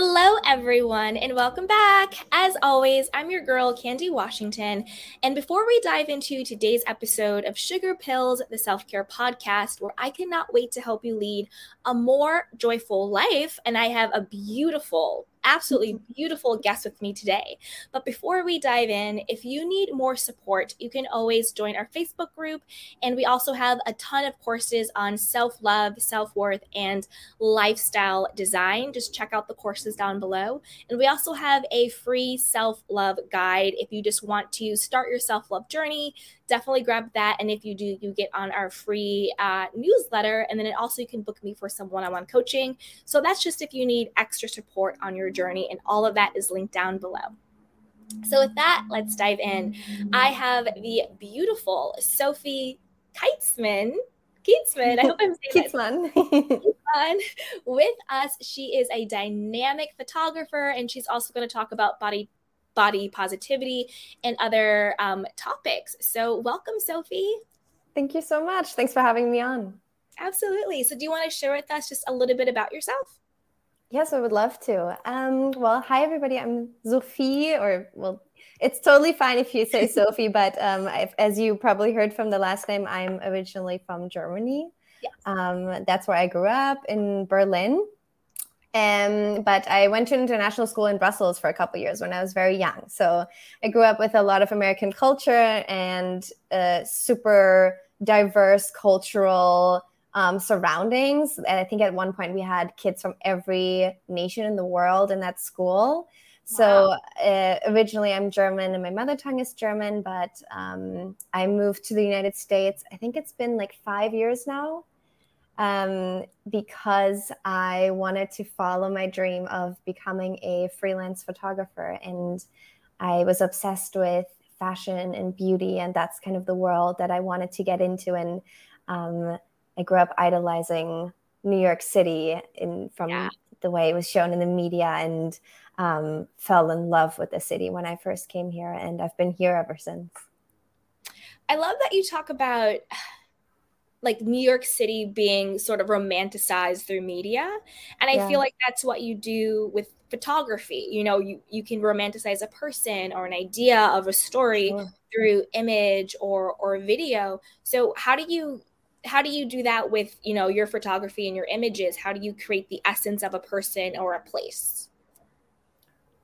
Hello, everyone, and welcome back. As always, I'm your girl, Candy Washington. And before we dive into today's episode of Sugar Pills, the self care podcast, where I cannot wait to help you lead a more joyful life, and I have a beautiful absolutely beautiful guest with me today. But before we dive in, if you need more support, you can always join our Facebook group. And we also have a ton of courses on self love, self worth, and lifestyle design. Just check out the courses down below. And we also have a free self love guide if you just want to start your self love journey definitely grab that. And if you do, you get on our free uh, newsletter. And then it also, you can book me for some one on one coaching. So that's just if you need extra support on your journey. And all of that is linked down below. So, with that, let's dive in. I have the beautiful Sophie Keitzman. Keitzman, I hope I'm saying Keitzman. Keitzman with us. She is a dynamic photographer, and she's also going to talk about body body positivity and other um, topics. So, welcome, Sophie. Thank you so much. Thanks for having me on. Absolutely. So, do you want to share with us just a little bit about yourself? Yes, I would love to. Um, well, hi, everybody. I'm Sophie, or well, it's totally fine if you say Sophie, but um, as you probably heard from the last name, I'm originally from Germany. Yes. Um, that's where I grew up in Berlin. Um, but I went to international school in Brussels for a couple years when I was very young. So I grew up with a lot of American culture and uh, super diverse cultural um, surroundings. And I think at one point we had kids from every nation in the world in that school. So uh, originally I'm German and my mother tongue is German, but um, I moved to the United States. I think it's been like five years now um, because I wanted to follow my dream of becoming a freelance photographer. And I was obsessed with fashion and beauty, and that's kind of the world that I wanted to get into. And um, I grew up idolizing New York City in, from yeah. the way it was shown in the media and um, fell in love with the city when I first came here. And I've been here ever since. I love that you talk about like New York City being sort of romanticized through media. And I yeah. feel like that's what you do with photography. You know, you, you can romanticize a person or an idea of a story through image or or video. So how do you how do you do that with, you know, your photography and your images? How do you create the essence of a person or a place?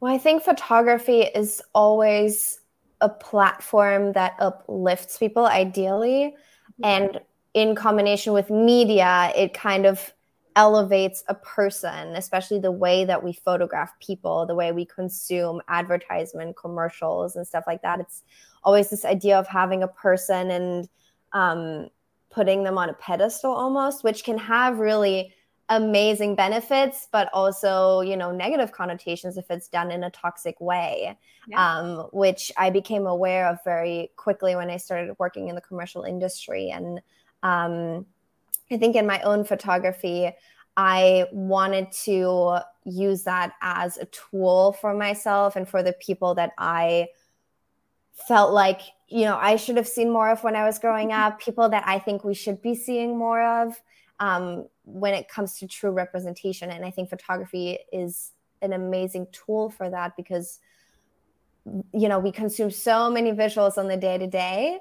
Well, I think photography is always a platform that uplifts people ideally. Mm-hmm. And in combination with media, it kind of elevates a person, especially the way that we photograph people, the way we consume advertisement, commercials, and stuff like that. It's always this idea of having a person and um, putting them on a pedestal almost, which can have really amazing benefits, but also, you know, negative connotations if it's done in a toxic way, yeah. um, which I became aware of very quickly when I started working in the commercial industry. And um, I think in my own photography, I wanted to use that as a tool for myself and for the people that I felt like, you know, I should have seen more of when I was growing mm-hmm. up, people that I think we should be seeing more of um, when it comes to true representation. And I think photography is an amazing tool for that because, you know, we consume so many visuals on the day to day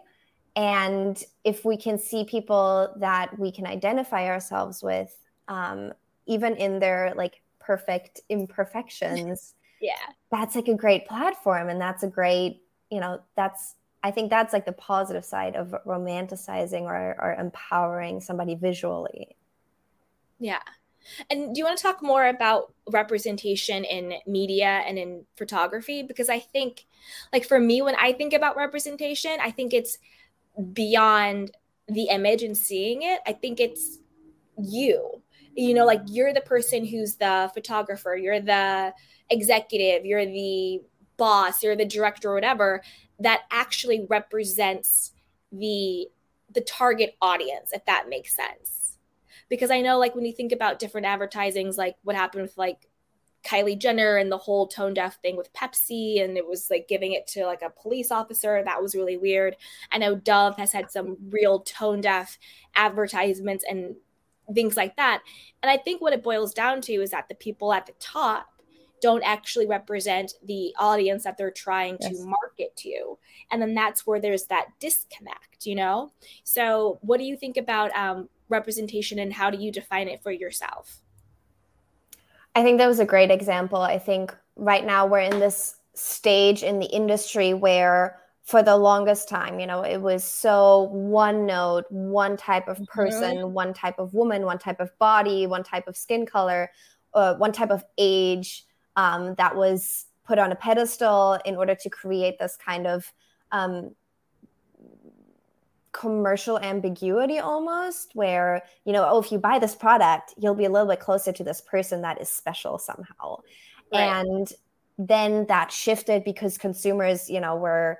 and if we can see people that we can identify ourselves with um, even in their like perfect imperfections yeah that's like a great platform and that's a great you know that's i think that's like the positive side of romanticizing or, or empowering somebody visually. Yeah. And do you want to talk more about representation in media and in photography? Because I think, like, for me, when I think about representation, I think it's beyond the image and seeing it. I think it's you. You know like you're the person who's the photographer you're the executive you're the boss or the director or whatever that actually represents the the target audience if that makes sense because i know like when you think about different advertisings like what happened with like Kylie Jenner and the whole tone deaf thing with Pepsi, and it was like giving it to like a police officer. That was really weird. I know Dove has had some real tone deaf advertisements and things like that. And I think what it boils down to is that the people at the top don't actually represent the audience that they're trying yes. to market to. And then that's where there's that disconnect, you know? So, what do you think about um, representation and how do you define it for yourself? I think that was a great example. I think right now we're in this stage in the industry where for the longest time, you know, it was so one note, one type of person, mm-hmm. one type of woman, one type of body, one type of skin color, uh, one type of age um, that was put on a pedestal in order to create this kind of um, commercial ambiguity almost where you know oh if you buy this product you'll be a little bit closer to this person that is special somehow. Right. and then that shifted because consumers you know were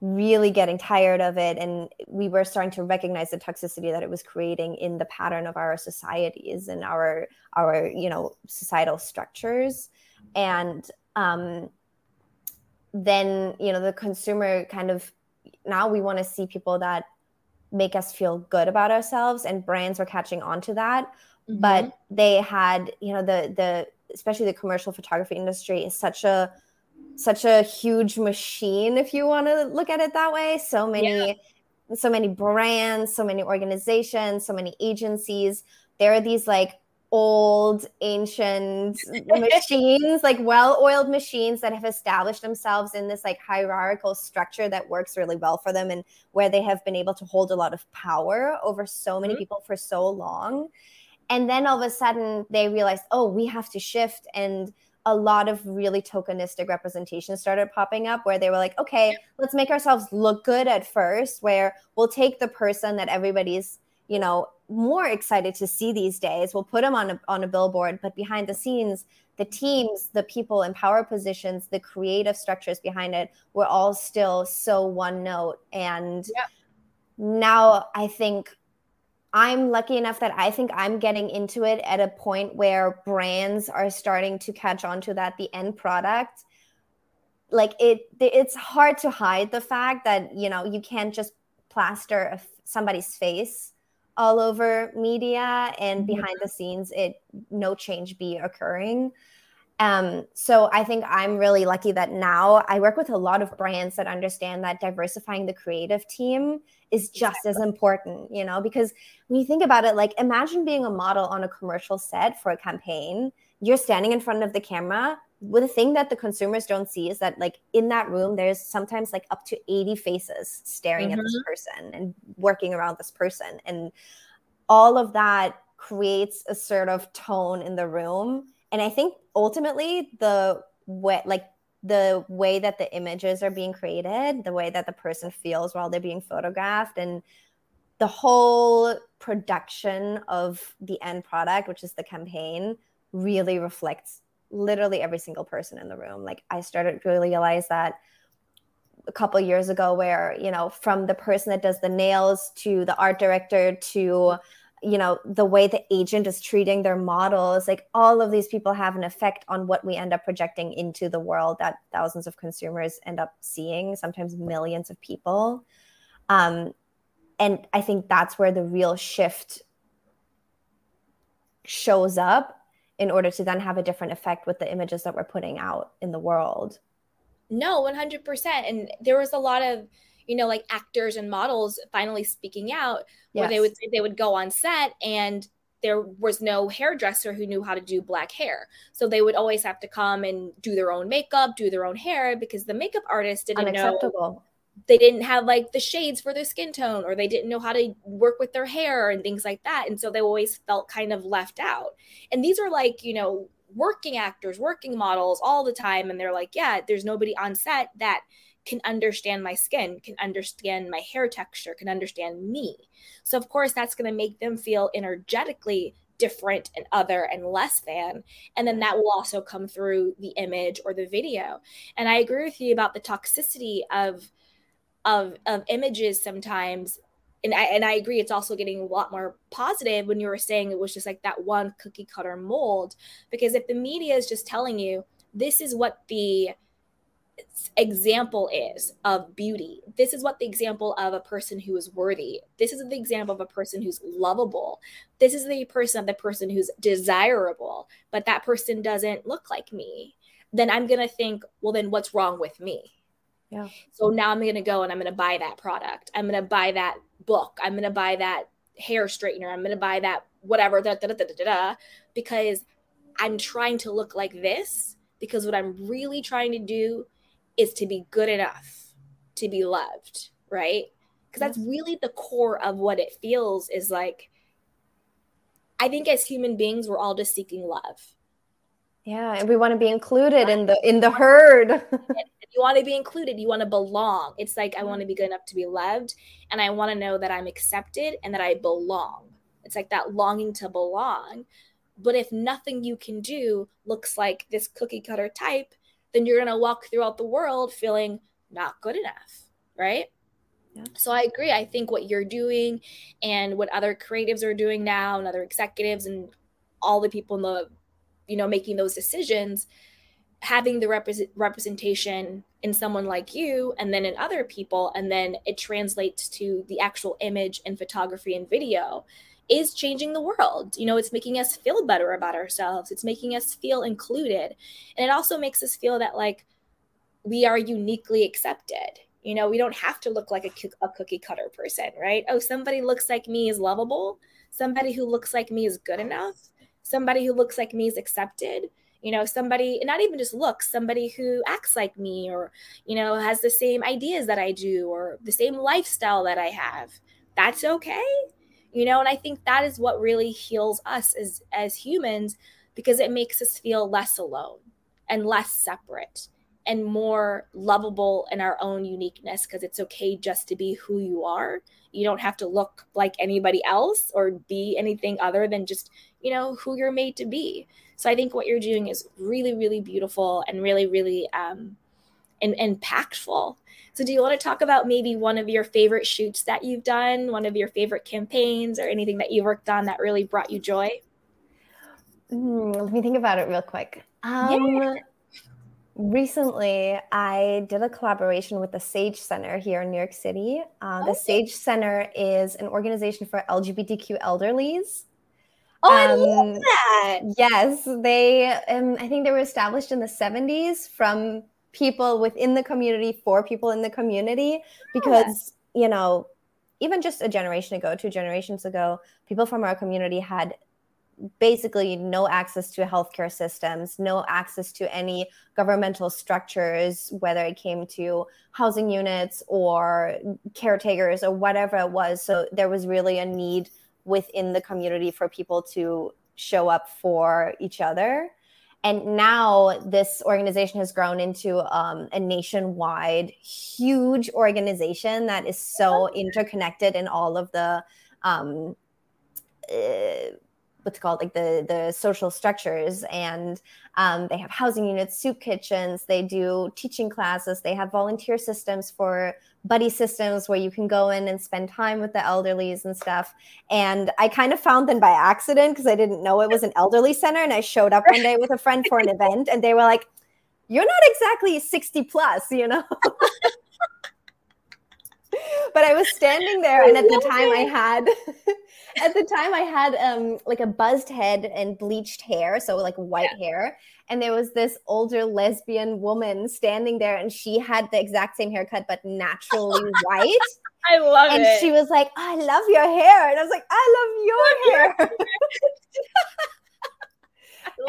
really getting tired of it. And we were starting to recognize the toxicity that it was creating in the pattern of our societies and our our you know societal structures and um then you know the consumer kind of now we want to see people that make us feel good about ourselves and brands were catching on to that mm-hmm. but they had you know the the especially the commercial photography industry is such a such a huge machine if you want to look at it that way so many yeah. so many brands so many organizations so many agencies there are these like old ancient machines like well-oiled machines that have established themselves in this like hierarchical structure that works really well for them and where they have been able to hold a lot of power over so many mm-hmm. people for so long. And then all of a sudden they realized oh we have to shift. And a lot of really tokenistic representations started popping up where they were like okay let's make ourselves look good at first where we'll take the person that everybody's you know more excited to see these days. We'll put them on a, on a billboard, but behind the scenes, the teams, the people in power positions, the creative structures behind it were all still so one note. And now I think I'm lucky enough that I think I'm getting into it at a point where brands are starting to catch on to that the end product like it it's hard to hide the fact that you know you can't just plaster somebody's face all over media and mm-hmm. behind the scenes it no change be occurring um, so I think I'm really lucky that now I work with a lot of brands that understand that diversifying the creative team is just exactly. as important, you know, because when you think about it, like imagine being a model on a commercial set for a campaign. You're standing in front of the camera. Well, the thing that the consumers don't see is that, like, in that room, there's sometimes like up to 80 faces staring mm-hmm. at this mm-hmm. person and working around this person. And all of that creates a sort of tone in the room and i think ultimately the way like the way that the images are being created the way that the person feels while they're being photographed and the whole production of the end product which is the campaign really reflects literally every single person in the room. Like i started to realize that a couple years ago where you know from the person that does the nails to the art director to you know the way the agent is treating their models like all of these people have an effect on what we end up projecting into the world that thousands of consumers end up seeing sometimes millions of people. Um, and i think that's where the real shift shows up in order to then have a different effect with the images that we're putting out in the world no 100% and there was a lot of you know, like actors and models finally speaking out, yes. where they would they would go on set and there was no hairdresser who knew how to do black hair. So they would always have to come and do their own makeup, do their own hair because the makeup artist didn't know they didn't have like the shades for their skin tone or they didn't know how to work with their hair and things like that. And so they always felt kind of left out. And these are like, you know, working actors, working models all the time. And they're like, yeah, there's nobody on set that can understand my skin, can understand my hair texture, can understand me. So, of course, that's going to make them feel energetically different and other and less than and then that will also come through the image or the video and i agree with you about the toxicity of of of images sometimes and I and I agree it's also getting a lot more positive when you were saying it was just like that one cookie cutter mold because if the media is just telling you this is what the example is of beauty. This is what the example of a person who is worthy. This is the example of a person who's lovable. This is the person of the person who's desirable, but that person doesn't look like me. Then I'm going to think, well, then what's wrong with me? Yeah. So now I'm going to go and I'm going to buy that product. I'm going to buy that book. I'm going to buy that hair straightener. I'm going to buy that whatever, da, da, da, da, da, da, because I'm trying to look like this. Because what I'm really trying to do is to be good enough to be loved, right? Because that's really the core of what it feels is like. I think as human beings, we're all just seeking love. Yeah, and we want to be included in the in the herd. you want to be included, you want to belong. It's like I want to be good enough to be loved, and I want to know that I'm accepted and that I belong. It's like that longing to belong. But if nothing you can do looks like this cookie cutter type, then you're going to walk throughout the world feeling not good enough, right? Yeah. So I agree. I think what you're doing and what other creatives are doing now and other executives and all the people in the you know making those decisions having the represent- representation in someone like you and then in other people and then it translates to the actual image and photography and video is changing the world. You know, it's making us feel better about ourselves. It's making us feel included. And it also makes us feel that like we are uniquely accepted. You know, we don't have to look like a, a cookie cutter person, right? Oh, somebody looks like me is lovable. Somebody who looks like me is good enough. Somebody who looks like me is accepted. You know, somebody, not even just looks, somebody who acts like me or, you know, has the same ideas that I do or the same lifestyle that I have. That's okay you know and i think that is what really heals us as as humans because it makes us feel less alone and less separate and more lovable in our own uniqueness because it's okay just to be who you are you don't have to look like anybody else or be anything other than just you know who you're made to be so i think what you're doing is really really beautiful and really really um and impactful so, do you want to talk about maybe one of your favorite shoots that you've done, one of your favorite campaigns, or anything that you worked on that really brought you joy? Mm, let me think about it real quick. Um, yeah. Recently, I did a collaboration with the Sage Center here in New York City. Uh, the Sage Center is an organization for LGBTQ elderlies. Oh, I love um, that. Yes, they. Um, I think they were established in the '70s from people within the community for people in the community because yeah. you know even just a generation ago two generations ago people from our community had basically no access to healthcare systems no access to any governmental structures whether it came to housing units or caretakers or whatever it was so there was really a need within the community for people to show up for each other. And now this organization has grown into um, a nationwide, huge organization that is so interconnected in all of the um, uh, what's called? Like the the social structures. And um, they have housing units soup kitchens they do teaching classes they have volunteer systems for buddy systems where you can go in and spend time with the elderlies and stuff. And i kind of found them by accident because i didn't know it was an elderly center. And i showed up one day with a friend for an event and they were like you're not exactly 60 plus you know? But I was standing there, and at the time I had, at the time I had um like a buzzed head and bleached hair, so like white yeah. hair, and there was this older lesbian woman standing there, and she had the exact same haircut but naturally white. I love and it. And she was like, "I love your hair," and I was like, "I love your hair." I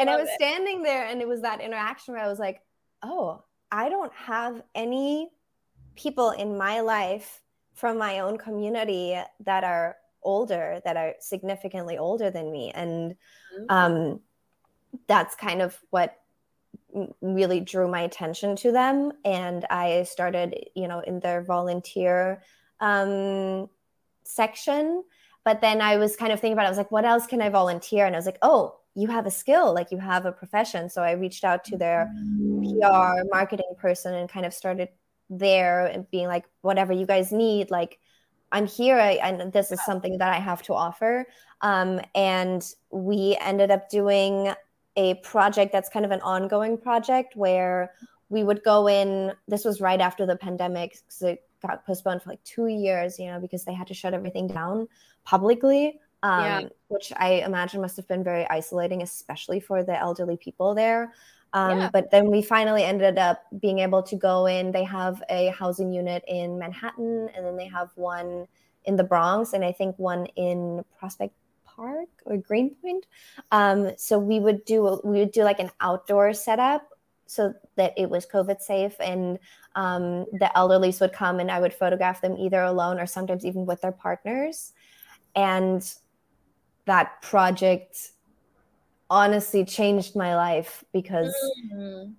and I was it. standing there, and it was that interaction where I was like, "Oh, I don't have any." people in my life from my own community that are older, that are significantly older than me. And mm-hmm. um, that's kind of what really drew my attention to them. And I started, you know, in their volunteer um, section. but then I was kind of thinking about it. I was like, what else can I volunteer? And I was like, oh, you have a skill, like you have a profession. So I reached out to their PR marketing person and kind of started there and being like, whatever you guys need, like I'm here and this is something that I have to offer. Um, and we ended up doing a project that's kind of an ongoing project where we would go in. This was right after the pandemic because it got postponed for like two years, you know, because they had to shut everything down publicly, um, yeah. which I imagine must have been very isolating, especially for the elderly people there. Um, yeah. But then we finally ended up being able to go in. They have a housing unit in Manhattan, and then they have one in the Bronx, and I think one in Prospect Park or Greenpoint. Um, so we would do we would do like an outdoor setup so that it was COVID safe, and um, the elderlies would come, and I would photograph them either alone or sometimes even with their partners, and that project honestly changed my life because mm-hmm.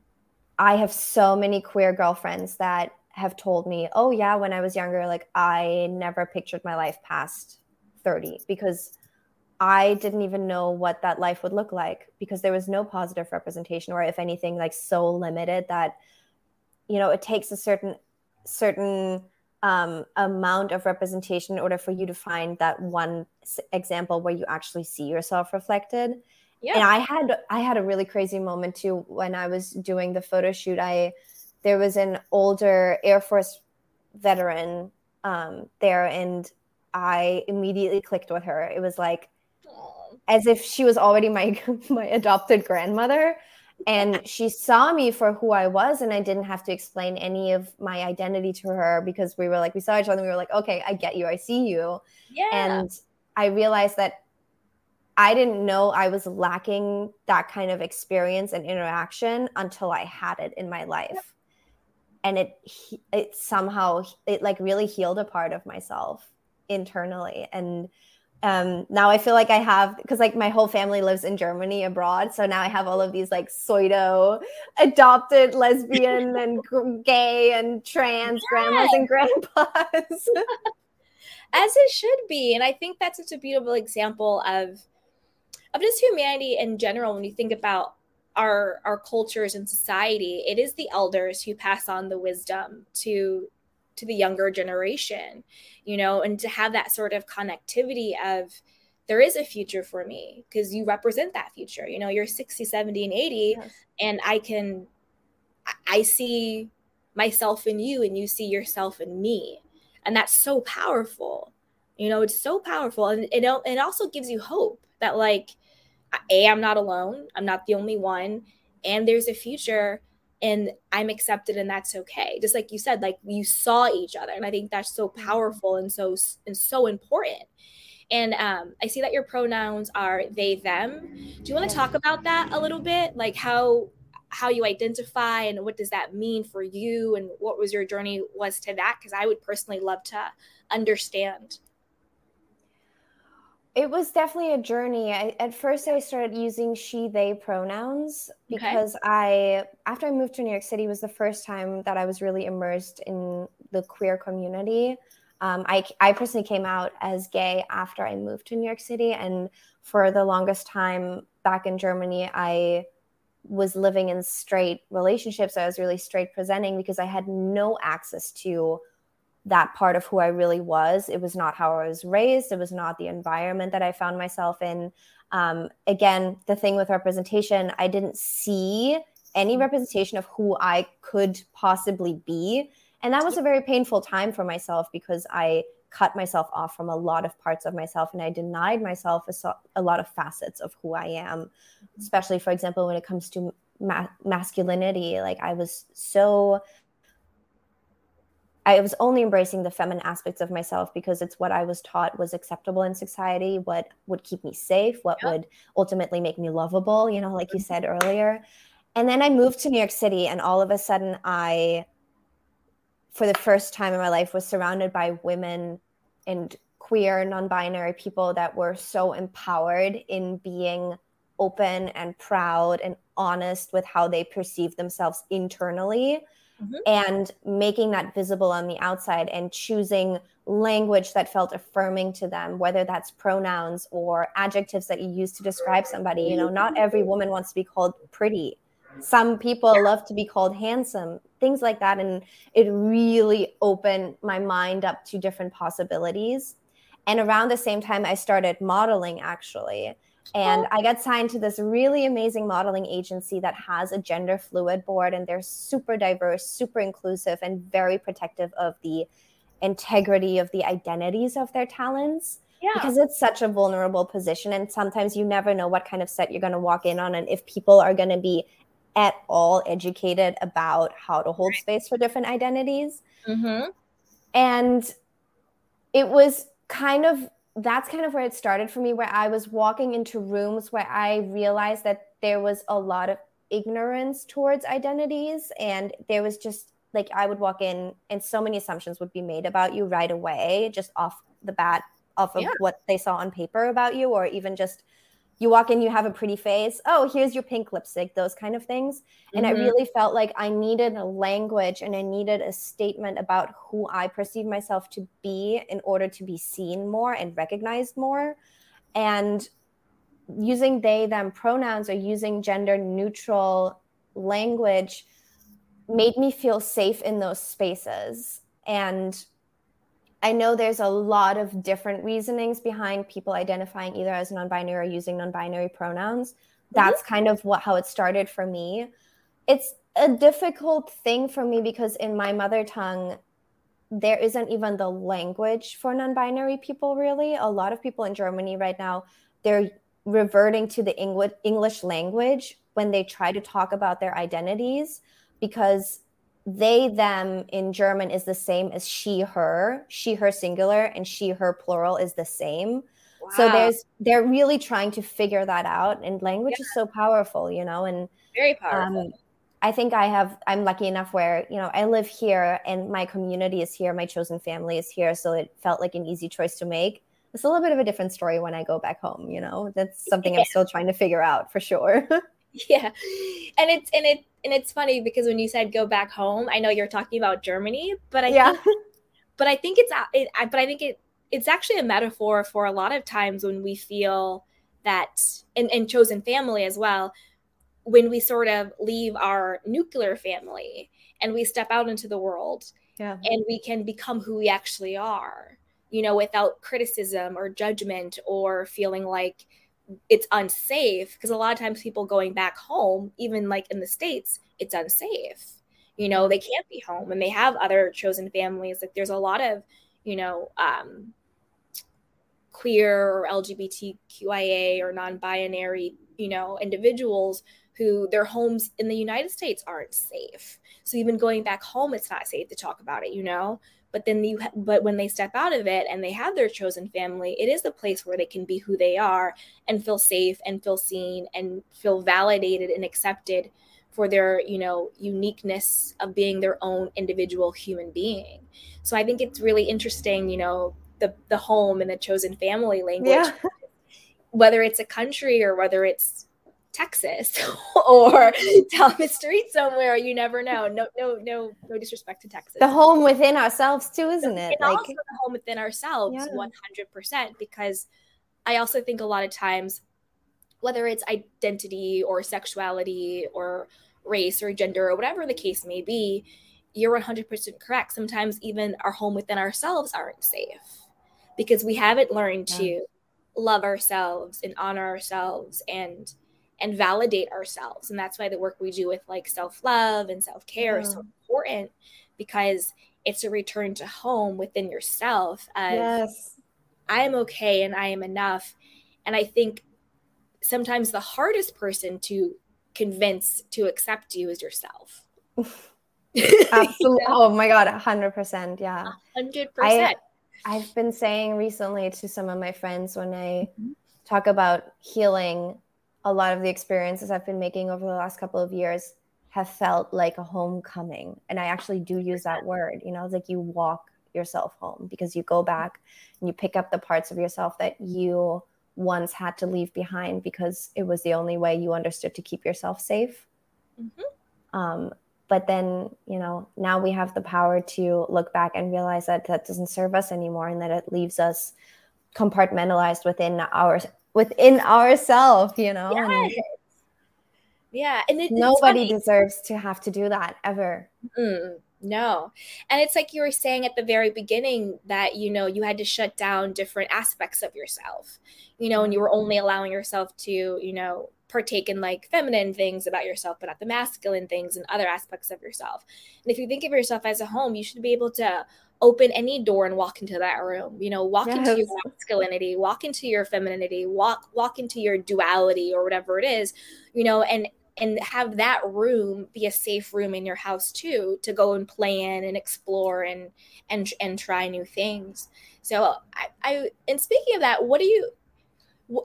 I have so many queer girlfriends that have told me, "Oh yeah, when I was younger, like I never pictured my life past 30 because I didn't even know what that life would look like because there was no positive representation or if anything like so limited that you know, it takes a certain certain um, amount of representation in order for you to find that one example where you actually see yourself reflected yeah. And I had I had a really crazy moment too when I was doing the photo shoot. I there was an older Air Force veteran um, there, and I immediately clicked with her. It was like. As if she was already my my adopted grandmother, and she saw me for who I was, and I didn't have to explain any of my identity to her because we were like we saw each other. and We were like, okay, I get you, I see you, yeah. And I realized that I didn't know I was lacking that kind of experience and interaction until I had it in my life. And it it somehow it like really healed a part of myself internally and um, now I feel like I have because like my whole family lives in Germany abroad, so now I have all of these like pseudo adopted lesbian and gay and trans grandmas and grandpas. As it should be, and I think that's such a beautiful example of of just humanity in general when you think about our our cultures and society it is the elders who pass on the wisdom to to the younger generation you know and to have that sort of connectivity of there is a future for me because you represent that future you know you're 60 70 and 80 yes. and i can i see myself in you and you see yourself in me and that's so powerful you know it's so powerful and it, it also gives you hope that like a i'm not alone i'm not the only one and there's a future and i'm accepted and that's okay. Just like you said like you saw each other and i think that's so mm-hmm. powerful and so and so important. And um, i see that your pronouns are they them. Do you want to talk about that a little bit? Like how how you identify and what does that mean for you and what was your journey was to that? Because i would personally love to understand it was definitely a journey. I, at first, I started using she, they pronouns because okay. I, after I moved to New York City, was the first time that I was really immersed in the queer community. Um, I, I personally came out as gay after I moved to New York City. And for the longest time back in Germany, I was living in straight relationships. I was really straight presenting because I had no access to that part of who I really was. It was not how I was raised. It was not the environment that I found myself in. Um, again, the thing with representation, I didn't see any mm-hmm. representation of who I could possibly be. And that was a very painful time for myself because I cut myself off from a lot of parts of myself and I denied myself a, a lot of facets of who I am, mm-hmm. especially, for example, when it comes to ma- masculinity. Like I was so I was only embracing the feminine aspects of myself because it's what I was taught was acceptable in society, what would keep me safe, what yeah. would ultimately make me lovable, you know, like you mm-hmm. said earlier. And then I moved to New York City, and all of a sudden, I, for the first time in my life, was surrounded by women and queer, non binary people that were so empowered in being open and proud and honest with how they perceive themselves internally mm-hmm. and making that visible on the outside and choosing language that felt affirming to them, whether that's pronouns or adjectives that you use to describe somebody. You know, not every woman wants to be called pretty. Some people love to be called handsome, things like that. And it really opened my mind up to different possibilities. And around the same time, I started modeling actually. And I got signed to this really amazing modeling agency that has a gender fluid board, and they're super diverse, super inclusive, and very protective of the integrity of the identities of their talents. Yeah. Because it's such a vulnerable position, and sometimes you never know what kind of set you're going to walk in on, and if people are going to be at all educated about how to hold space for different identities. Mm-hmm. And it was kind of that's kind of where it started for me, where I was walking into rooms where I realized that there was a lot of ignorance towards identities. And there was just like, I would walk in and so many assumptions would be made about you right away, just off the bat, off of yeah. what they saw on paper about you, or even just you walk in, you have a pretty face. Oh, here's your pink lipstick, those kind of things. And mm-hmm. I really felt like I needed a language and I needed a statement about who I perceive myself to be in order to be seen more and recognized more. And using they, them pronouns or using gender neutral language made me feel safe in those spaces. And I know there's a lot of different reasonings behind people identifying either as non-binary or using non-binary pronouns. Mm-hmm. That's mm-hmm. kind of what how it started for me. It's a difficult thing for me because in my mother tongue there isn't even the language for non-binary people really. A lot of people in Germany right now they're reverting to the English language when they try to talk about their identities because they them in german is the same as she her she her singular and she her plural is the same wow. so there's they're really trying to figure that out and language yeah. is so powerful you know and very powerful um, i think i have i'm lucky enough where you know i live here and my community is here my chosen family is here so it felt like an easy choice to make it's a little bit of a different story when i go back home you know that's something yeah. i'm still trying to figure out for sure yeah and it's and it and it's funny because when you said go back home i know you're talking about germany but i yeah think, but i think it's it, but i think it it's actually a metaphor for a lot of times when we feel that and, and chosen family as well when we sort of leave our nuclear family and we step out into the world yeah. and we can become who we actually are you know without criticism or judgment or feeling like it's unsafe because a lot of times people going back home even like in the states it's unsafe. You know they can't be home and they have other chosen families like there's a lot of you know um queer or lgbtqia or non-binary you know individuals who their homes in the united states aren't safe. So even going back home it's not safe to talk about it you know but then you but when they step out of it and they have their chosen family it is the place where they can be who they are and feel safe and feel seen and feel validated and accepted for their you know uniqueness of being their own individual human being so i think it's really interesting you know the the home and the chosen family language yeah. whether it's a country or whether it's Texas or down the street somewhere. You never know. No, no, no, no disrespect to Texas. The home within ourselves too, isn't it? And like also the home within ourselves, one hundred percent. Because I also think a lot of times, whether it's identity or sexuality or race or gender or whatever the case may be, you're one hundred percent correct. Sometimes even our home within ourselves aren't safe because we haven't learned yeah. to love ourselves and honor ourselves and and validate ourselves. And that's why the work we do with like self love and self care yeah. is so important because it's a return to home within yourself. Of, yes. I am okay and I am enough. And I think sometimes the hardest person to convince to accept you is yourself. Absolutely. you know? Oh my God, 100%. Yeah. 100%. I, I've been saying recently to some of my friends when I mm-hmm. talk about healing a lot of the experiences I've been making over the last couple of years have felt like a homecoming. And I actually do use that word. You know, it's like you walk yourself home because you go back and you pick up the parts of yourself that you once had to leave behind because it was the only way you understood to keep yourself safe. Mm-hmm. Um, but then you know now we have the power to look back and realize that that doesn't serve us anymore and that it leaves us compartmentalized within our within ourselves you know yes. and yeah and it, nobody deserves to have to do that ever mm, no and it's like you were saying at the very beginning that you know you had to shut down different aspects of yourself you know and you were only allowing yourself to you know partake in like feminine things about yourself, but not the masculine things and other aspects of yourself. And if you think of yourself as a home, you should be able to open any door and walk into that room. You know, walk yes. into your masculinity, walk into your femininity, walk walk into your duality or whatever it is, you know, and and have that room be a safe room in your house too to go and play in and explore and and and try new things. So I, I and speaking of that, what do you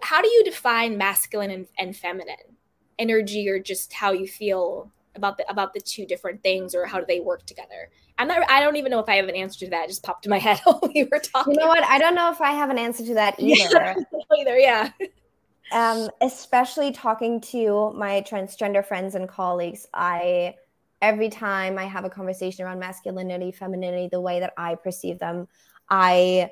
how do you define masculine and, and feminine energy or just how you feel about the about the two different things or how do they work together i'm not i don't even know if i have an answer to that. It just popped in my head while we were talking. You know what? I don't know if i have an answer to that either. either yeah. Um especially talking to my transgender friends and colleagues i every time i have a conversation around masculinity femininity the way that i perceive them i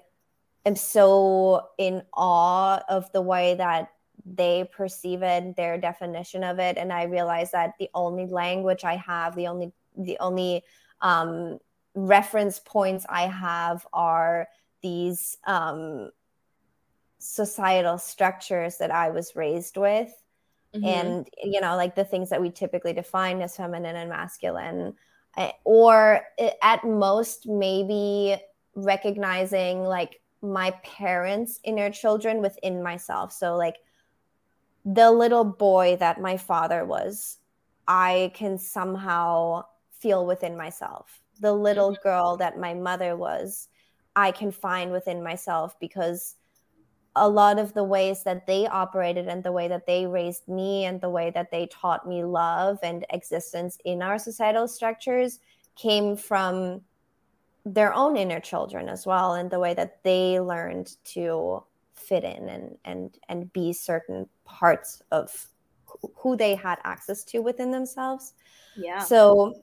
am so in awe of the way that they perceive it, their definition of it, and I realize that the only language I have, the only the only um, reference points I have are these um, societal structures that I was raised with. Mm-hmm. And, you know, like the things that we typically define as feminine and masculine, eh, or eh, at most, maybe recognizing like my parents' inner children within myself. So, like the little boy that my father was, I can somehow feel within myself. The little mm-hmm. girl that my mother was, I can find within myself because a lot of the ways that they operated and the way that they raised me and the way that they taught me love and existence in our societal structures came from their own inner children as well and the way that they learned to fit in and and and be certain parts of who they had access to within themselves yeah so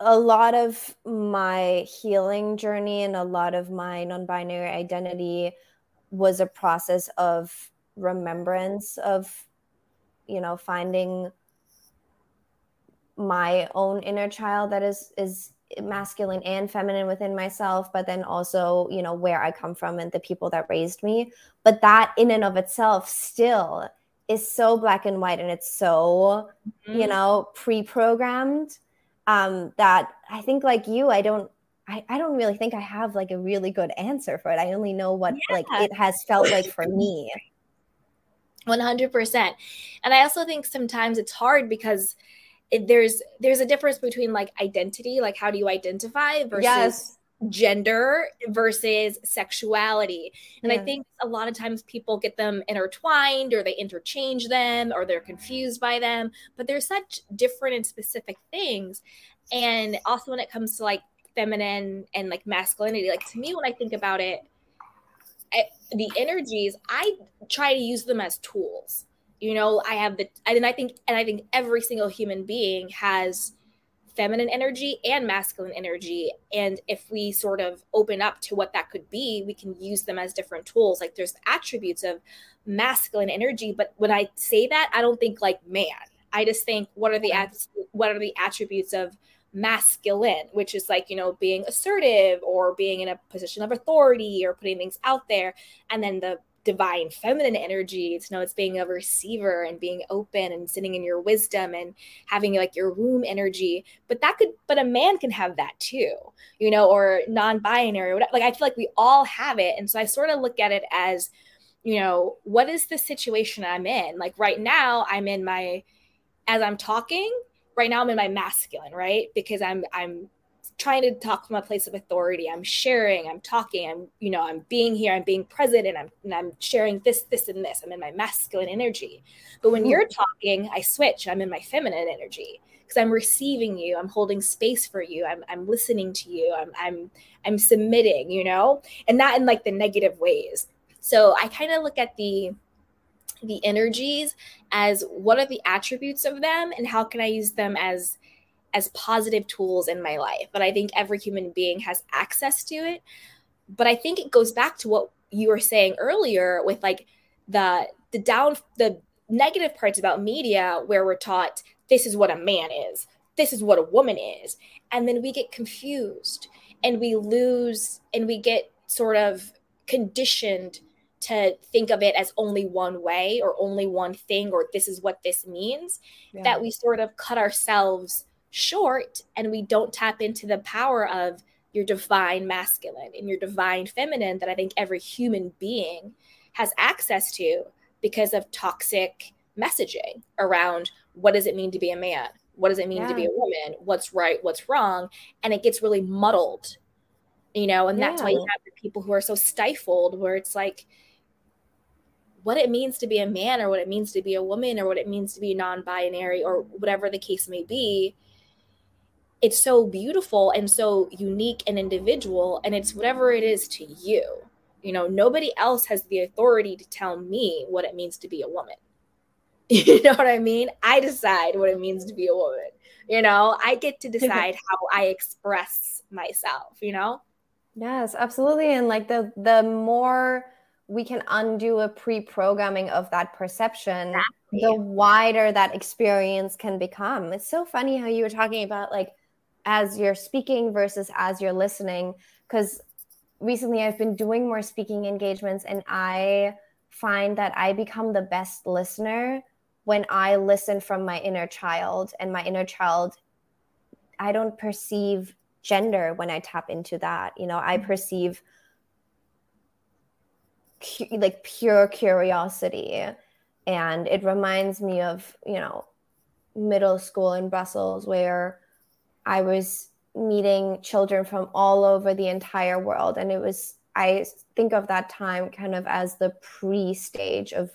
a lot of my healing journey and a lot of my non-binary identity was a process of remembrance of you know finding my own inner child that is is masculine and feminine within myself but then also you know where i come from and the people that raised me but that in and of itself still is so black and white and it's so mm-hmm. you know pre-programmed um that i think like you i don't I, I don't really think i have like a really good answer for it i only know what yeah. like it has felt like for me 100% and i also think sometimes it's hard because it, there's there's a difference between like identity, like how do you identify versus yes. Gender versus sexuality. And yeah. I think a lot of times people get them intertwined or they interchange them or they're confused by them, but they're such different and specific things. And also when it comes to like feminine and like masculinity, like to me when I think about it, I, the energies, I try to use them as tools you know i have the and i think and i think every single human being has feminine energy and masculine energy. And if we sort of open up to what that could be we can use them as different tools. Like there's attributes of masculine energy but when i say that i don't think like man. I just think what are the what are the attributes of masculine which is like you know being assertive or being in a position of authority or putting things out there. And then the divine feminine energy. It's you know it's being a receiver and being open and sitting in your wisdom and having like your womb energy. But that could but a man can have that too you know or non-binary or whatever. like i feel like we all have it. And so i sort of look at it as you know what is the situation i'm in? Like right now i'm in my as i'm talking right now i'm in my masculine right? Because i'm i'm trying to talk from a place of authority. I'm sharing, I'm talking, I'm, you know, I'm being here, I'm being present, and I'm and I'm sharing this, this, and this. I'm in my masculine energy. But when hmm. you're talking, I switch. I'm in my feminine energy because I'm receiving you, I'm holding space for you, I'm I'm listening to you, I'm I'm I'm submitting, you know, and not in like the negative ways. So I kind of look at the the energies as what are the attributes of them and how can I use them as as positive tools in my life, but I think every human being has access to it. But I think it goes back to what you were saying earlier with like the the down the negative parts about media where we're taught this is what a man is, this is what a woman is, and then we get confused and we lose and we get sort of conditioned to think of it as only one way or only one thing or this is what this means yeah. that we sort of cut ourselves short and we don't tap into the power of your divine masculine and your divine feminine that I think every human being has access to because of toxic messaging around what does it mean to be a man? What does it mean yeah. to be a woman? What's right? What's wrong? And it gets really muddled, you know, and yeah. that's why you have the people who are so stifled where it's like, what it means to be a man or what it means to be a woman or what it means to be non-binary or whatever the case may be it's so beautiful and so unique and individual and it's whatever it is to you. You know nobody else has the authority to tell me what it means to be a woman. You know what i mean? I decide what it means to be a woman. You know i get to decide how i express myself you know? Yes absolutely and like the the more we can undo a pre-programming of that perception exactly. the wider that experience can become. It's so funny how you were talking about like as you're speaking versus as you're listening. Because recently i've been doing more speaking engagements and i find that i become the best listener when i listen from my inner child and my inner child i don't perceive gender when i tap into that. You know i mm-hmm. perceive cu- like pure curiosity. And it reminds me of you know middle school in brussels where I was meeting children from all over the entire world. And it was, I think of that time kind of as the pre stage of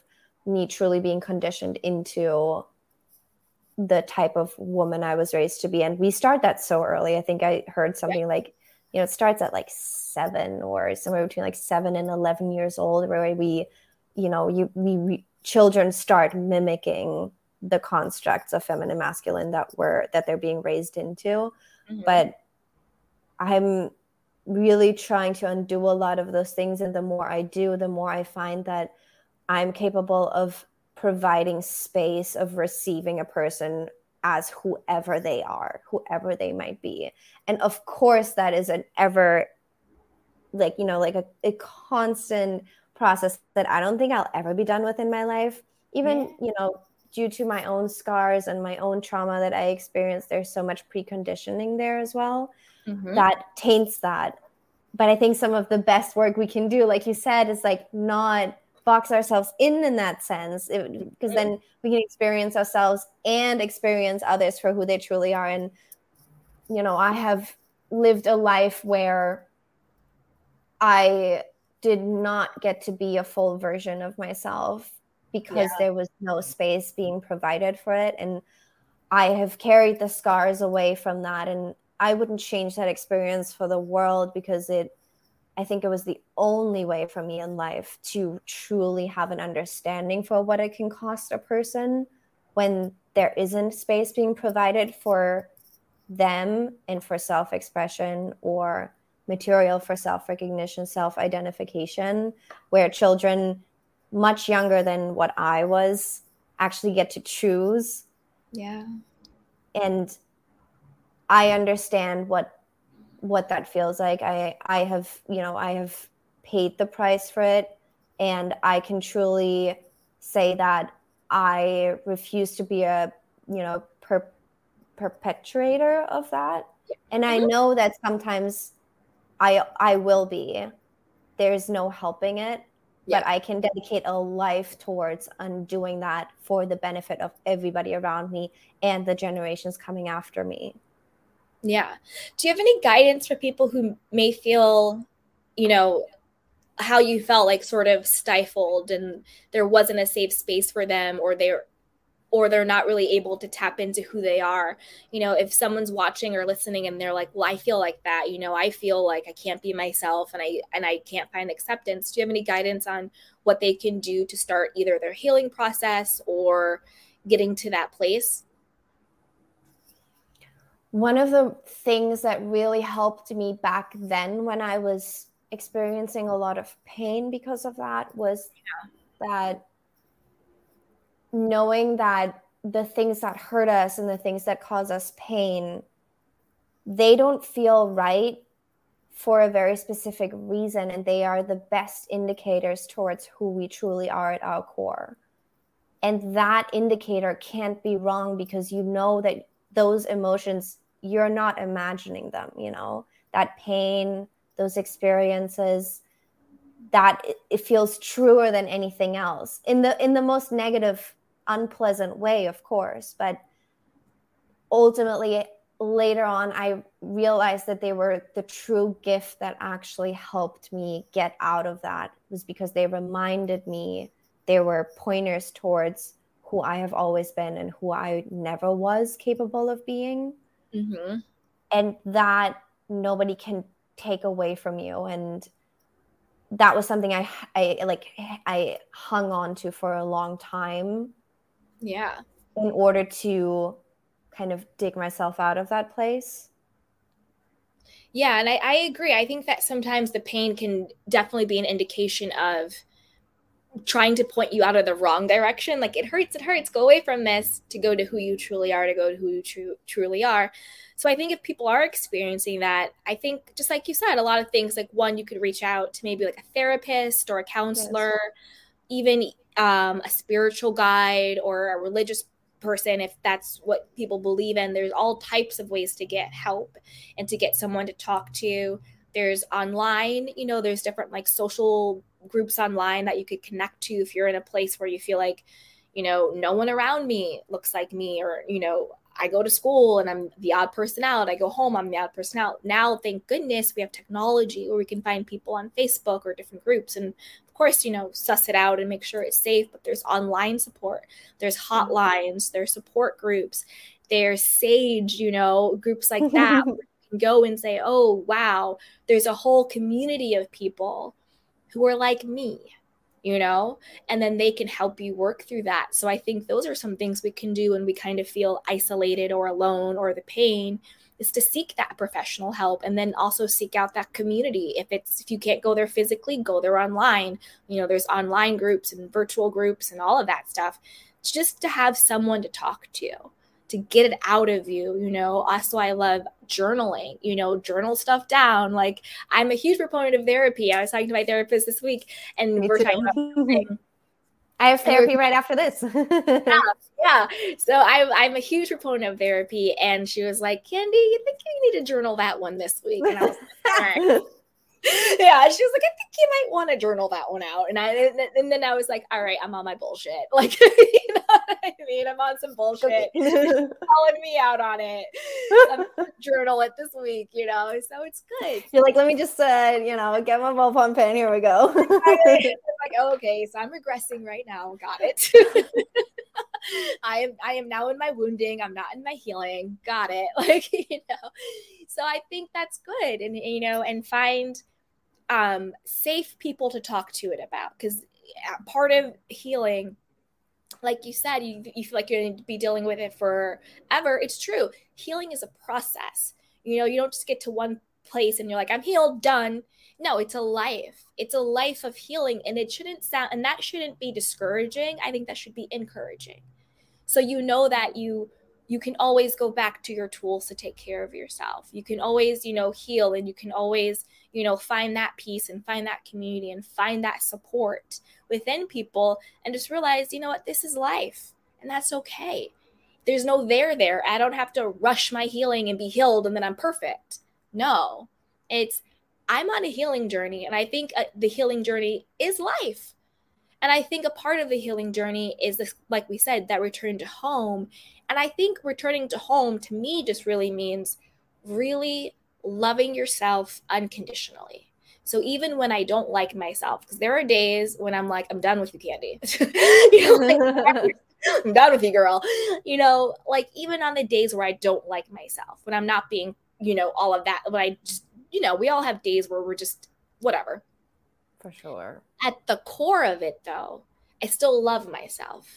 me truly being conditioned into the type of woman I was raised to be. And we start that so early. I think I heard something right. like, you know, it starts at like seven or somewhere between like seven and 11 years old, where we, you know, you, we, we children start mimicking the constructs of feminine masculine that were that they're being raised into. Mm-hmm. but i'm really trying to undo a lot of those things. And the more i do the more i find that i'm capable of providing space of receiving a person as whoever they are whoever they might be. And of course that is an ever like you know like a, a constant process that i don't think i'll ever be done with in my life. Even you know due to my own scars and my own trauma that I experienced, there's so much preconditioning there as well mm-hmm. that taints that. But I think some of the best work we can do, like you said, is like not box ourselves in in that sense, because then we can experience ourselves and experience others for who they truly are. And, you know, I have lived a life where I did not get to be a full version of myself because yeah. there was no space being provided for it. And I have carried the scars away from that. And I wouldn't change that experience for the world because it, I think it was the only way for me in life to truly have an understanding for what it can cost a person when there isn't space being provided for them and for self expression or material for self recognition, self identification, where children much younger than what I was actually get to choose. Yeah. And I understand what what that feels like. I I have, you know, I have paid the price for it and I can truly say that I refuse to be a, you know, per, perpetuator of that. And I mm-hmm. know that sometimes I I will be. There's no helping it yeah. but I can dedicate a life towards undoing that for the benefit of everybody around me and the generations coming after me. Yeah. Do you have any guidance for people who may feel, you know, how you felt like sort of stifled and there wasn't a safe space for them or they're or they're not really able to tap into who they are. You know, if someone's watching or listening and they're like, "Well, I feel like that." You know, I feel like I can't be myself and I and I can't find acceptance. Do you have any guidance on what they can do to start either their healing process or getting to that place? one of the things that really helped me back then when I was experiencing a lot of pain because of that was yeah. that knowing that the things that hurt us and the things that cause us pain they don't feel right for a very specific reason and they are the best indicators towards who we truly are at our core. And that indicator can't be wrong because you know that those emotions you're not imagining them you know? That pain those experiences that it, it feels truer than anything else in the in the most negative unpleasant way of course but ultimately later on i realized that they were the true gift that actually helped me get out of that was because they reminded me they were pointers towards who i have always been and who i never was capable of being mm-hmm. and that nobody can take away from you and that was something i i like i hung on to for a long time. Yeah. In order to kind of dig myself out of that place. Yeah and I, I agree. I think that sometimes the pain can definitely be an indication of trying to point you out of the wrong direction like it hurts it hurts go away from this to go to who you truly are to go to who you tru- truly are. So i think if people are experiencing that i think just like you said a lot of things like one you could reach out to maybe like a therapist or a counselor yes. even um, a spiritual guide or a religious person if that's what people believe in. There's all types of ways to get help and to get someone to talk to. There's online you know there's different like social groups online that you could connect to if you're in a place where you feel like you know no one around me looks like me or you know I go to school and I'm the odd person out. I go home, I'm the odd person out. Now, thank goodness, we have technology where we can find people on Facebook or different groups. And of course, you know, suss it out and make sure it's safe. But there's online support, there's hotlines, there's support groups, there's Sage, you know, groups like that. go and say, oh, wow, there's a whole community of people who are like me you know? And then they can help you work through that. So i think those are some things we can do when we kind of feel isolated or alone or the pain is to seek that professional help and then also seek out that community. If it's if you can't go there physically go there online. You know there's online groups and virtual groups and all of that stuff. It's just to have someone to talk to to get it out of you you know also i love journaling you know journal stuff down like i'm a huge proponent of therapy i was talking to my therapist this week and Me we're too. talking about I have therapy right after this. yeah, yeah. So I, I'm a huge proponent of therapy, and she was like, "Candy, you think you need to journal that one this week?" And I was like, yeah, she was like, I think you might want to journal that one out. And I and then I was like, all right, I'm on my bullshit. Like, you know what I mean? I'm on some bullshit. calling me out on it. journal it this week, you know. So it's good. You're like, let me just uh, you know, get my ballpoint pen. Here we go. like, oh, okay, so I'm regressing right now. Got it. I am I am now in my wounding. I'm not in my healing. Got it. Like, you know. So I think that's good. And you know, and find um, safe people to talk to it about. Because uh, part of healing like you said you, you feel like you're going to be dealing with it forever. It's true. Healing is a process. You know you don't just get to one place and you're like i'm healed done. No it's a life. It's a life of healing and it shouldn't sound and that shouldn't be discouraging. I think that should be encouraging. So you know that you you can always go back to your tools to take care of yourself. You can always you know heal and you can always you know find that peace and find that community and find that support within people and just realize you know what this is life and that's okay. There's no there there. I don't have to rush my healing and be healed and then i'm perfect. No it's i'm on a healing journey and i think uh, the healing journey is life. And I think a part of the healing journey is this, like we said, that return to home. And I think returning to home to me just really means really loving yourself unconditionally. So even when I don't like myself, because there are days when I'm like, I'm done with you, Candy. you know, like, I'm done with you, girl. You know, like even on the days where I don't like myself, when I'm not being, you know, all of that, when I just, you know, we all have days where we're just whatever. For sure. At the core of it, though, I still love myself.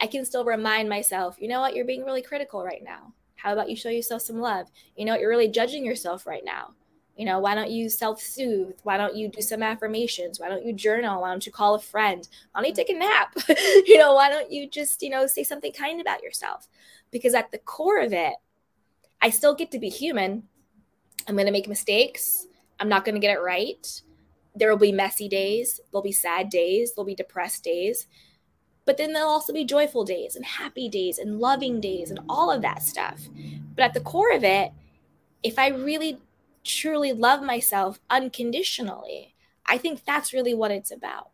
I can still remind myself, you know what, you're being really critical right now. How about you show yourself some love? You know, you're really judging yourself right now. You know, why don't you self soothe? Why don't you do some affirmations? Why don't you journal? Why don't you call a friend? Why don't you take a nap? you know, why don't you just, you know, say something kind about yourself? Because at the core of it, I still get to be human. I'm going to make mistakes. I'm not going to get it right. There will be messy days. There'll be sad days. There'll be depressed days. But then there'll also be joyful days and happy days and loving days and all of that stuff. But at the core of it, if I really truly love myself unconditionally, I think that's really what it's about.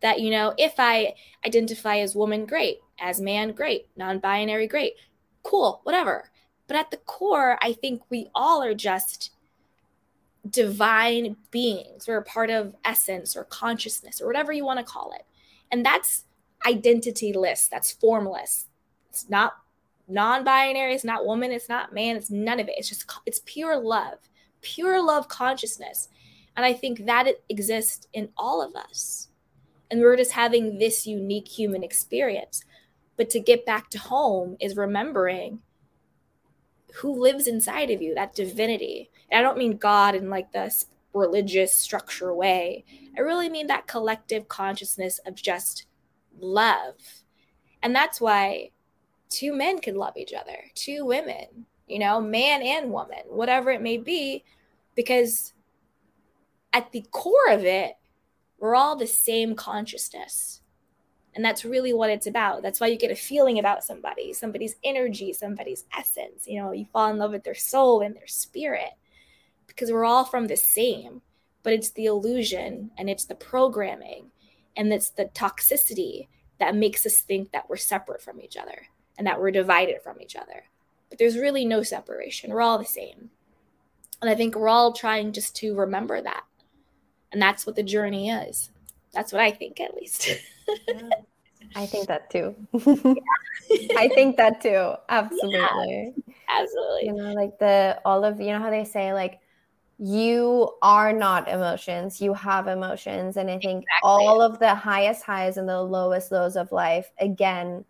That, you know, if I identify as woman, great. As man, great. Non binary, great. Cool, whatever. But at the core, I think we all are just divine beings. We're a part of essence or consciousness or whatever you want to call it. And that's identityless, that's formless. It's not non-binary, it's not woman, it's not man, it's none of it. It's just it's pure love, pure love consciousness. And I think that it exists in all of us. And we're just having this unique human experience. But to get back to home is remembering who lives inside of you, that divinity. And I don't mean God in like this religious structure way. I really mean that collective consciousness of just love. And that's why two men can love each other, two women, you know, man and woman, whatever it may be, because at the core of it, we're all the same consciousness. And that's really what it's about. That's why you get a feeling about somebody, somebody's energy, somebody's essence. You know, you fall in love with their soul and their spirit because we're all from the same, but it's the illusion and it's the programming and it's the toxicity that makes us think that we're separate from each other and that we're divided from each other. But there's really no separation. We're all the same. And I think we're all trying just to remember that. And that's what the journey is. That's what I think, at least. yeah. I think that too. I think that too. Absolutely. Yeah, absolutely. You know, like the all of you know how they say like you are not emotions, you have emotions. And I think exactly. all of the highest highs and the lowest lows of life, again,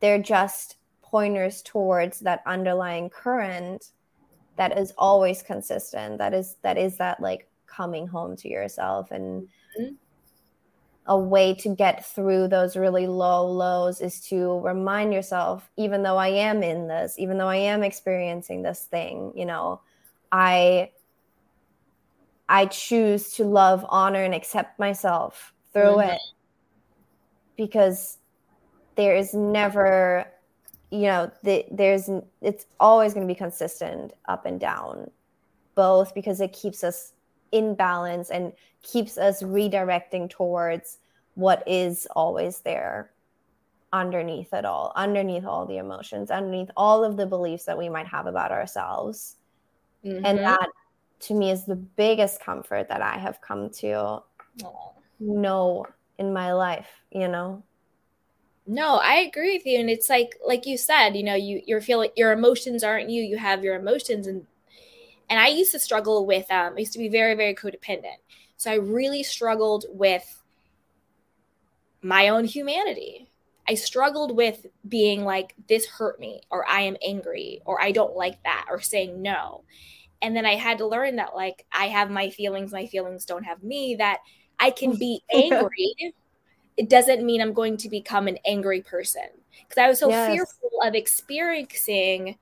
they're just pointers towards that underlying current that is always consistent. That is that is that like coming home to yourself and mm-hmm a way to get through those really low lows is to remind yourself even though i am in this even though i am experiencing this thing you know i i choose to love honor and accept myself through mm-hmm. it because there is never you know the, there's it's always going to be consistent up and down both because it keeps us in balance and keeps us redirecting towards what is always there underneath it all, underneath all the emotions, underneath all of the beliefs that we might have about ourselves. Mm-hmm. And that to me is the biggest comfort that I have come to Aww. know in my life, you know. No, I agree with you and it's like like you said, you know, you you're feeling your emotions aren't you, you have your emotions and and I used to struggle with um I used to be very very codependent. So I really struggled with my own humanity. I struggled with being like, this hurt me, or I am angry, or I don't like that, or saying no. And then I had to learn that, like, I have my feelings, my feelings don't have me, that I can be angry. it doesn't mean I'm going to become an angry person. Because I was so yes. fearful of experiencing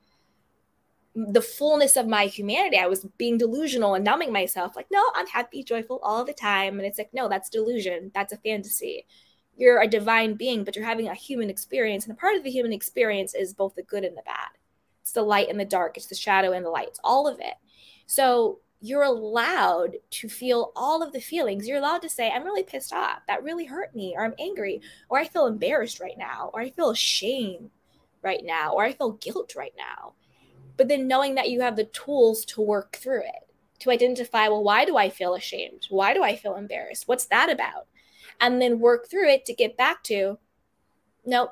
the fullness of my humanity. I was being delusional and numbing myself, like, no, I'm happy, joyful all the time. And it's like, no, that's delusion. That's a fantasy. You're a divine being, but you're having a human experience. And a part of the human experience is both the good and the bad. It's the light and the dark, it's the shadow and the light, it's all of it. So you're allowed to feel all of the feelings. You're allowed to say, I'm really pissed off. That really hurt me. Or I'm angry. Or I feel embarrassed right now. Or I feel shame right now. Or I feel guilt right now but then knowing that you have the tools to work through it to identify well why do i feel ashamed why do i feel embarrassed what's that about and then work through it to get back to nope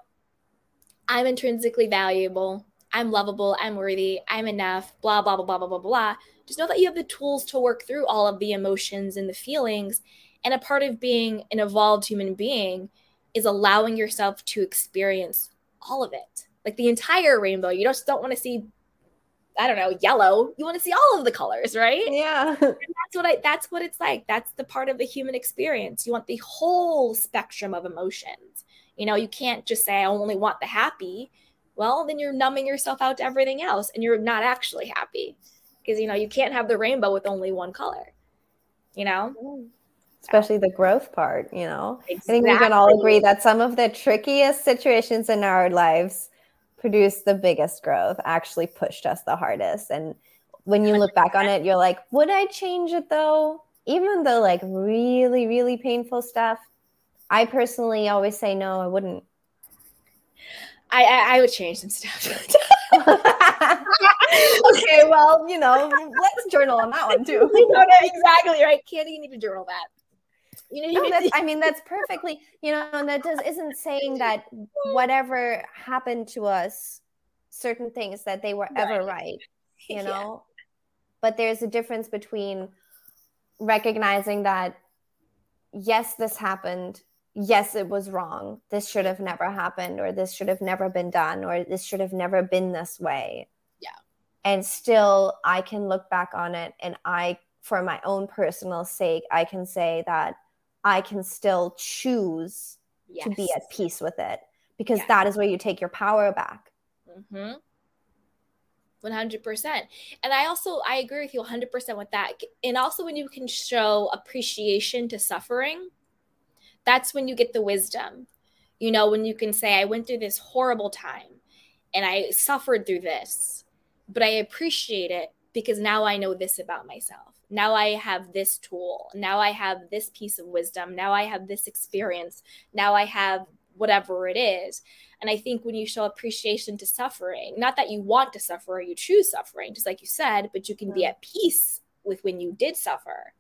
i'm intrinsically valuable i'm lovable i'm worthy i'm enough blah blah blah blah blah blah blah just know that you have the tools to work through all of the emotions and the feelings and a part of being an evolved human being is allowing yourself to experience all of it like the entire rainbow you just don't want to see I don't know, yellow. You want to see all of the colors, right? Yeah. And that's what I that's what it's like. That's the part of the human experience. You want the whole spectrum of emotions. You know, you can't just say I only want the happy. Well, then you're numbing yourself out to everything else and you're not actually happy. Because you know, you can't have the rainbow with only one color. You know? Especially the growth part, you know. Exactly. I think we can all agree that some of the trickiest situations in our lives produced the biggest growth, actually pushed us the hardest. And when you look back on it, you're like, would I change it though? Even though like really, really painful stuff. I personally always say no, I wouldn't. I I, I would change some stuff. okay, well, you know, let's journal on that one too. exactly right. Candy, you need to journal that. You know, no, that's, I mean, that's perfectly, you know, and that does isn't saying that whatever happened to us, certain things that they were ever right, you know. Yeah. But there's a difference between recognizing that yes, this happened. Yes, it was wrong. This should have never happened, or this should have never been done, or this should have never been this way. Yeah. And still, I can look back on it and I, for my own personal sake, I can say that I can still choose yes. to be at peace with it because yes. that is where you take your power back. Mm-hmm. 100% and i also i agree with you 100% with that and also when you can show appreciation to suffering that's when you get the wisdom you know when you can say i went through this horrible time and i suffered through this but i appreciate it because now i know this about myself now I have this tool. Now I have this piece of wisdom. Now I have this experience. Now I have whatever it is. And I think when you show appreciation to suffering, not that you want to suffer or you choose suffering, just like you said, but you can be at peace with when you did suffer.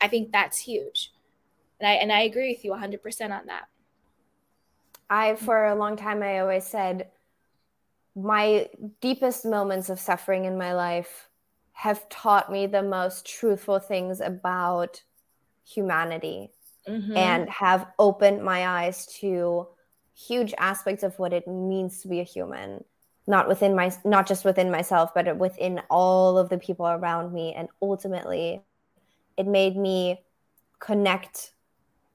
I think that's huge. And I and I agree with you 100% on that. I for a long time I always said my deepest moments of suffering in my life have taught me the most truthful things about humanity mm-hmm. and have opened my eyes to huge aspects of what it means to be a human not within my not just within myself but within all of the people around me and ultimately it made me connect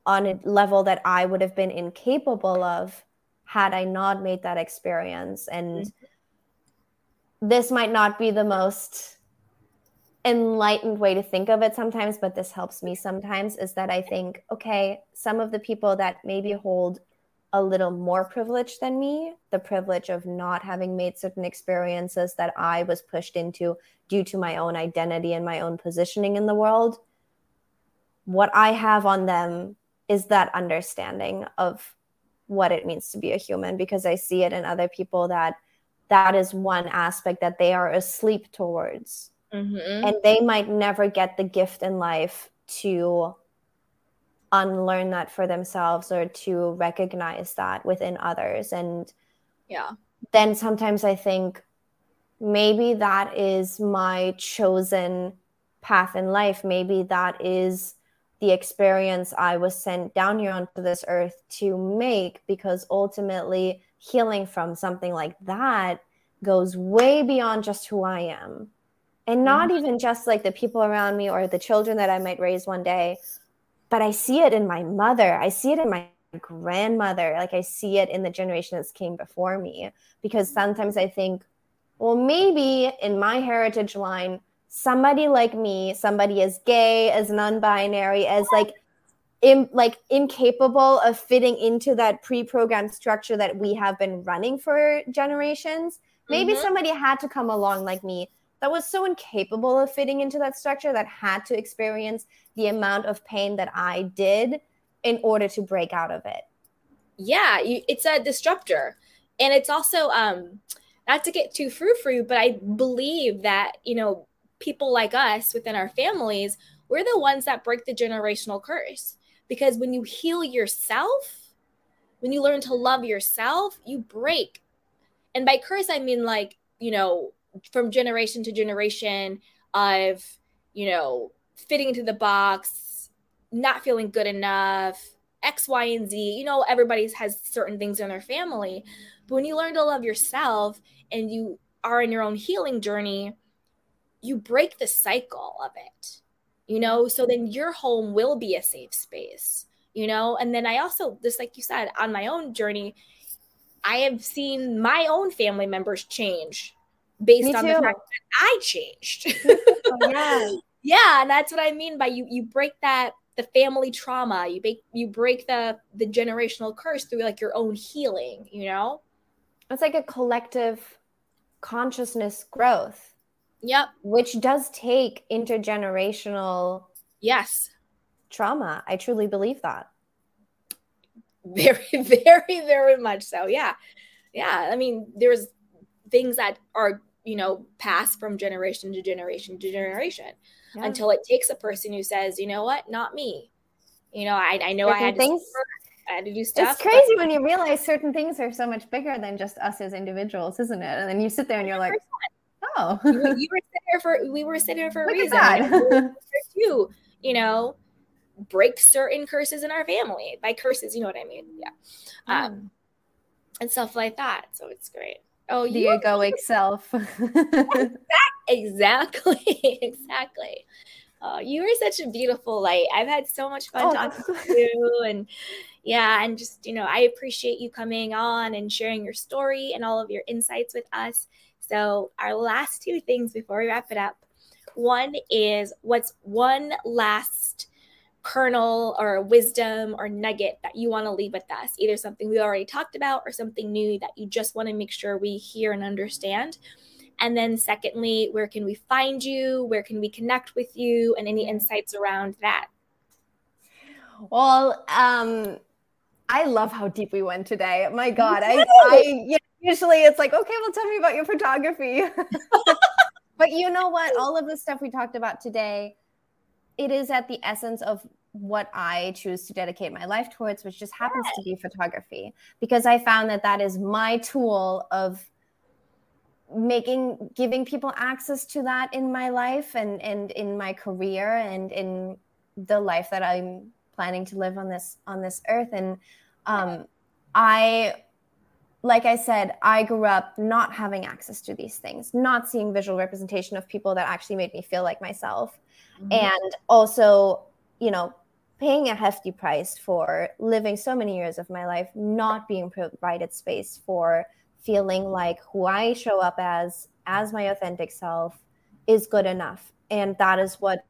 on a level that I would have been incapable of had I not made that experience and mm-hmm. this might not be the most enlightened way to think of it sometimes, but this helps me sometimes, is that I think, okay, some of the people that maybe hold a little more privilege than me, the privilege of not having made certain experiences that I was pushed into due to my own identity and my own positioning in the world. What I have on them is that understanding of what it means to be a human because I see it in other people that that is one aspect that they are asleep towards Mm-hmm. And they might never get the gift in life to unlearn that for themselves or to recognize that within others. And yeah, then sometimes I think maybe that is my chosen path in life. Maybe that is the experience I was sent down here onto this earth to make because ultimately healing from something like that goes way beyond just who I am and not mm-hmm. even just like the people around me or the children that I might raise one day, but I see it in my mother. I see it in my grandmother. Like I see it in the generation that came before me. Because sometimes I think, well, maybe in my heritage line, somebody like me, somebody as gay, as non-binary, as like in, like incapable of fitting into that pre-programmed structure that we have been running for generations. Maybe mm-hmm. somebody had to come along like me that was so incapable of fitting into that structure that had to experience the amount of pain that I did in order to break out of it. Yeah, you, it's a disruptor. And it's also um not to get too frou frou, but I believe that, you know, people like us within our families, we're the ones that break the generational curse. Because when you heal yourself, when you learn to love yourself, you break. And by curse, I mean like, you know, from generation to generation of you know fitting into the box not feeling good enough x y and z you know everybody has certain things in their family but when you learn to love yourself and you are in your own healing journey, you break the cycle of it, you know? So then your home will be a safe space, you know? And then I also, just like you said, on my own journey, I have seen my own family members change based on the fact that I changed. oh, yeah. yeah, and that's what I mean by you you break that the family trauma, you break you break the the generational curse through like your own healing, you know? It's like a collective consciousness growth. Yep. Which does take intergenerational yes trauma. I truly believe that. Very, very, very much so. Yeah. Yeah. I mean, there's things that are, you know, passed from generation to generation to generation yeah. until it takes a person who says, you know what, not me. You know, I, I know I had, things, to, I had to do stuff. It's crazy but- when you realize certain things are so much bigger than just us as individuals, isn't it? And then you sit there and you're like, oh, you, were sitting here for, we were sitting here for a Look reason. you, you know, break certain curses in our family by curses, you know what I mean? Yeah. Um, mm. and stuff like that. So it's great. Oh, the egoic self. exactly. exactly. Oh, you are such a beautiful light. I've had so much fun oh. talking to you and yeah, and just, you know, I appreciate you coming on and sharing your story and all of your insights with us. So, our last two things before we wrap it up. One is what's one last kernel or wisdom or nugget that you want to leave with us, either something we already talked about or something new that you just want to make sure we hear and understand. And then, secondly, where can we find you? Where can we connect with you? And any insights around that? Well, um, I love how deep we went today. My God, I, I yeah, usually it's like, okay, well, tell me about your photography. but you know what? All of the stuff we talked about today, it is at the essence of what I choose to dedicate my life towards, which just happens to be photography, because I found that that is my tool of making giving people access to that in my life and and in my career and in the life that I'm planning to live on this on this earth and um I like I said, I grew up not having access to these things, not seeing visual representation of people that actually made me feel like myself. Mm-hmm. And also, you know, paying a hefty price for living so many years of my life, not being provided space for feeling like who I show up as, as my authentic self, is good enough. And that is what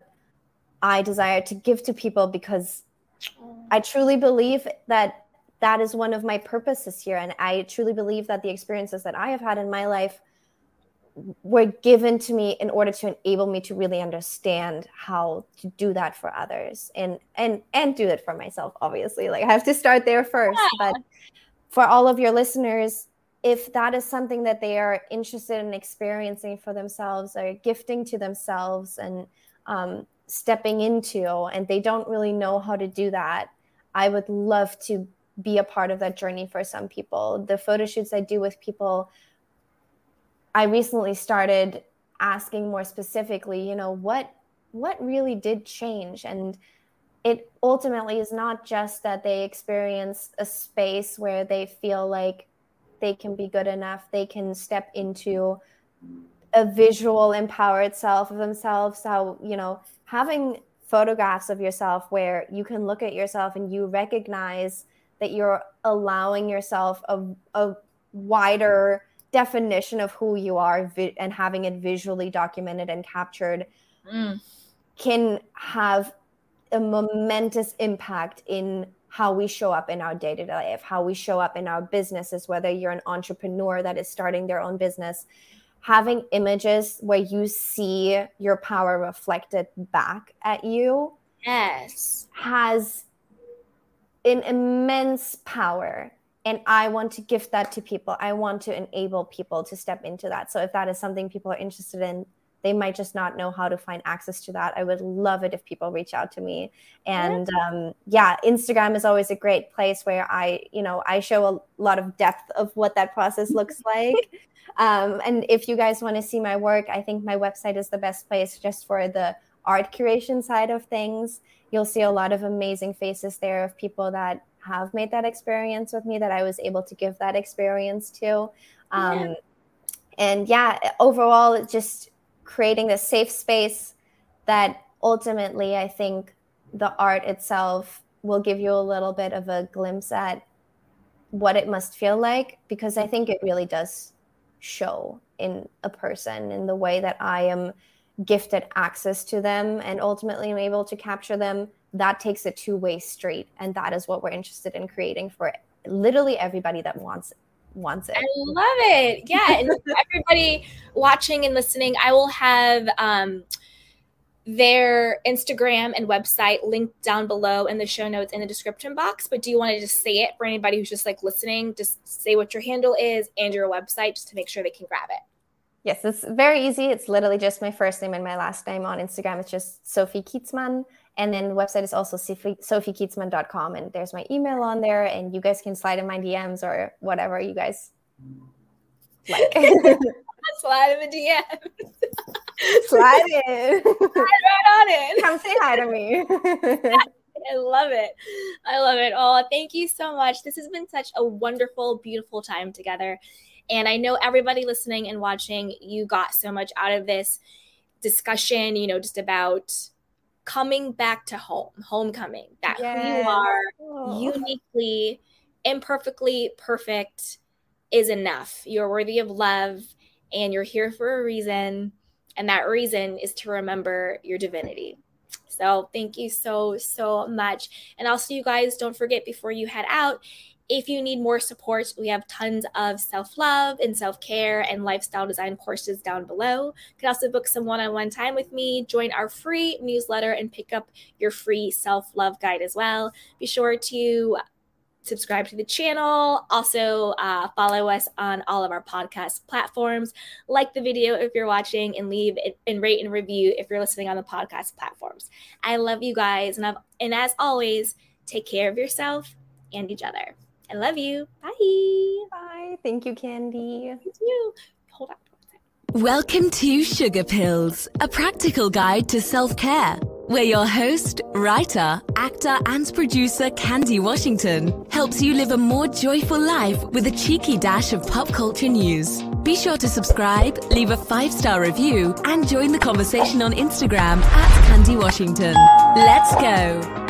I desire to give to people because I truly believe that that is one of my purposes here. And I truly believe that the experiences that I have had in my life were given to me in order to enable me to really understand how to do that for others and and and do it for myself obviously like i have to start there first yeah. but for all of your listeners if that is something that they are interested in experiencing for themselves or gifting to themselves and um, stepping into and they don't really know how to do that i would love to be a part of that journey for some people. The photo shoots i do with people I recently started asking more specifically, you know, what what really did change? And it ultimately is not just that they experience a space where they feel like they can be good enough, they can step into a visual empowered self of themselves. How, you know, having photographs of yourself where you can look at yourself and you recognize that you're allowing yourself a, a wider definition of who you are vi- and having it visually documented and captured mm. can have a momentous impact in how we show up in our day-to-day life how we show up in our businesses whether you're an entrepreneur that is starting their own business having images where you see your power reflected back at you yes has an immense power and i want to gift that to people. I want to enable people to step into that. So if that is something people are interested in they might just not know how to find access to that. I would love it if people reach out to me. And um, yeah instagram is always a great place where i you know i show a lot of depth of what that process looks like. Um, and if you guys want to see my work i think my website is the best place just for the art curation side of things you'll see a lot of amazing faces there of people that have made that experience with me that I was able to give that experience to. Um, yeah. and yeah, overall, it's just creating a safe space that ultimately, I think the art itself will give you a little bit of a glimpse at what it must feel like because I think it really does show in a person in the way that I am gifted access to them and ultimately am able to capture them. That takes a two way street. And that is what we're interested in creating for literally everybody that wants it wants it. I love it. Yeah. and everybody watching and listening, I will have um, their Instagram and website linked down below in the show notes in the description box. But do you want to just say it for anybody who's just like listening? Just say what your handle is and your website just to make sure they can grab it. Yes, it's very easy. It's literally just my first name and my last name on Instagram. It's just Sophie Kiezmann. And then the website is also sophiekiezmann.com. And there's my email on there. And you guys can slide in my DMs or whatever you guys like. slide in the DMs. Slide in. Slide right on in. Come say hi to me. I love it. I love it. Oh, thank you so much. This has been such a wonderful, beautiful time together. And I know everybody listening and watching, you got so much out of this discussion, you know, just about coming back to home, homecoming, that yes. who you are oh. uniquely, imperfectly perfect is enough. You're worthy of love and you're here for a reason. And that reason is to remember your divinity. So thank you so, so much. And also, you guys, don't forget before you head out, if you need more support, we have tons of self love and self care and lifestyle design courses down below. You can also book some one on one time with me, join our free newsletter, and pick up your free self love guide as well. Be sure to subscribe to the channel. Also, uh, follow us on all of our podcast platforms. Like the video if you're watching, and leave it and rate and review if you're listening on the podcast platforms. I love you guys, and I've, and as always, take care of yourself and each other. I love you. Bye. Bye. Thank you, Candy. Thank you. Hold on. Welcome to Sugar Pills, a practical guide to self care where your host, writer, actor, and producer Candy Washington helps you live a more joyful life with a cheeky dash of pop culture news. Be sure to subscribe, leave a five star review, and join the conversation on Instagram at Candy Washington. Let's go.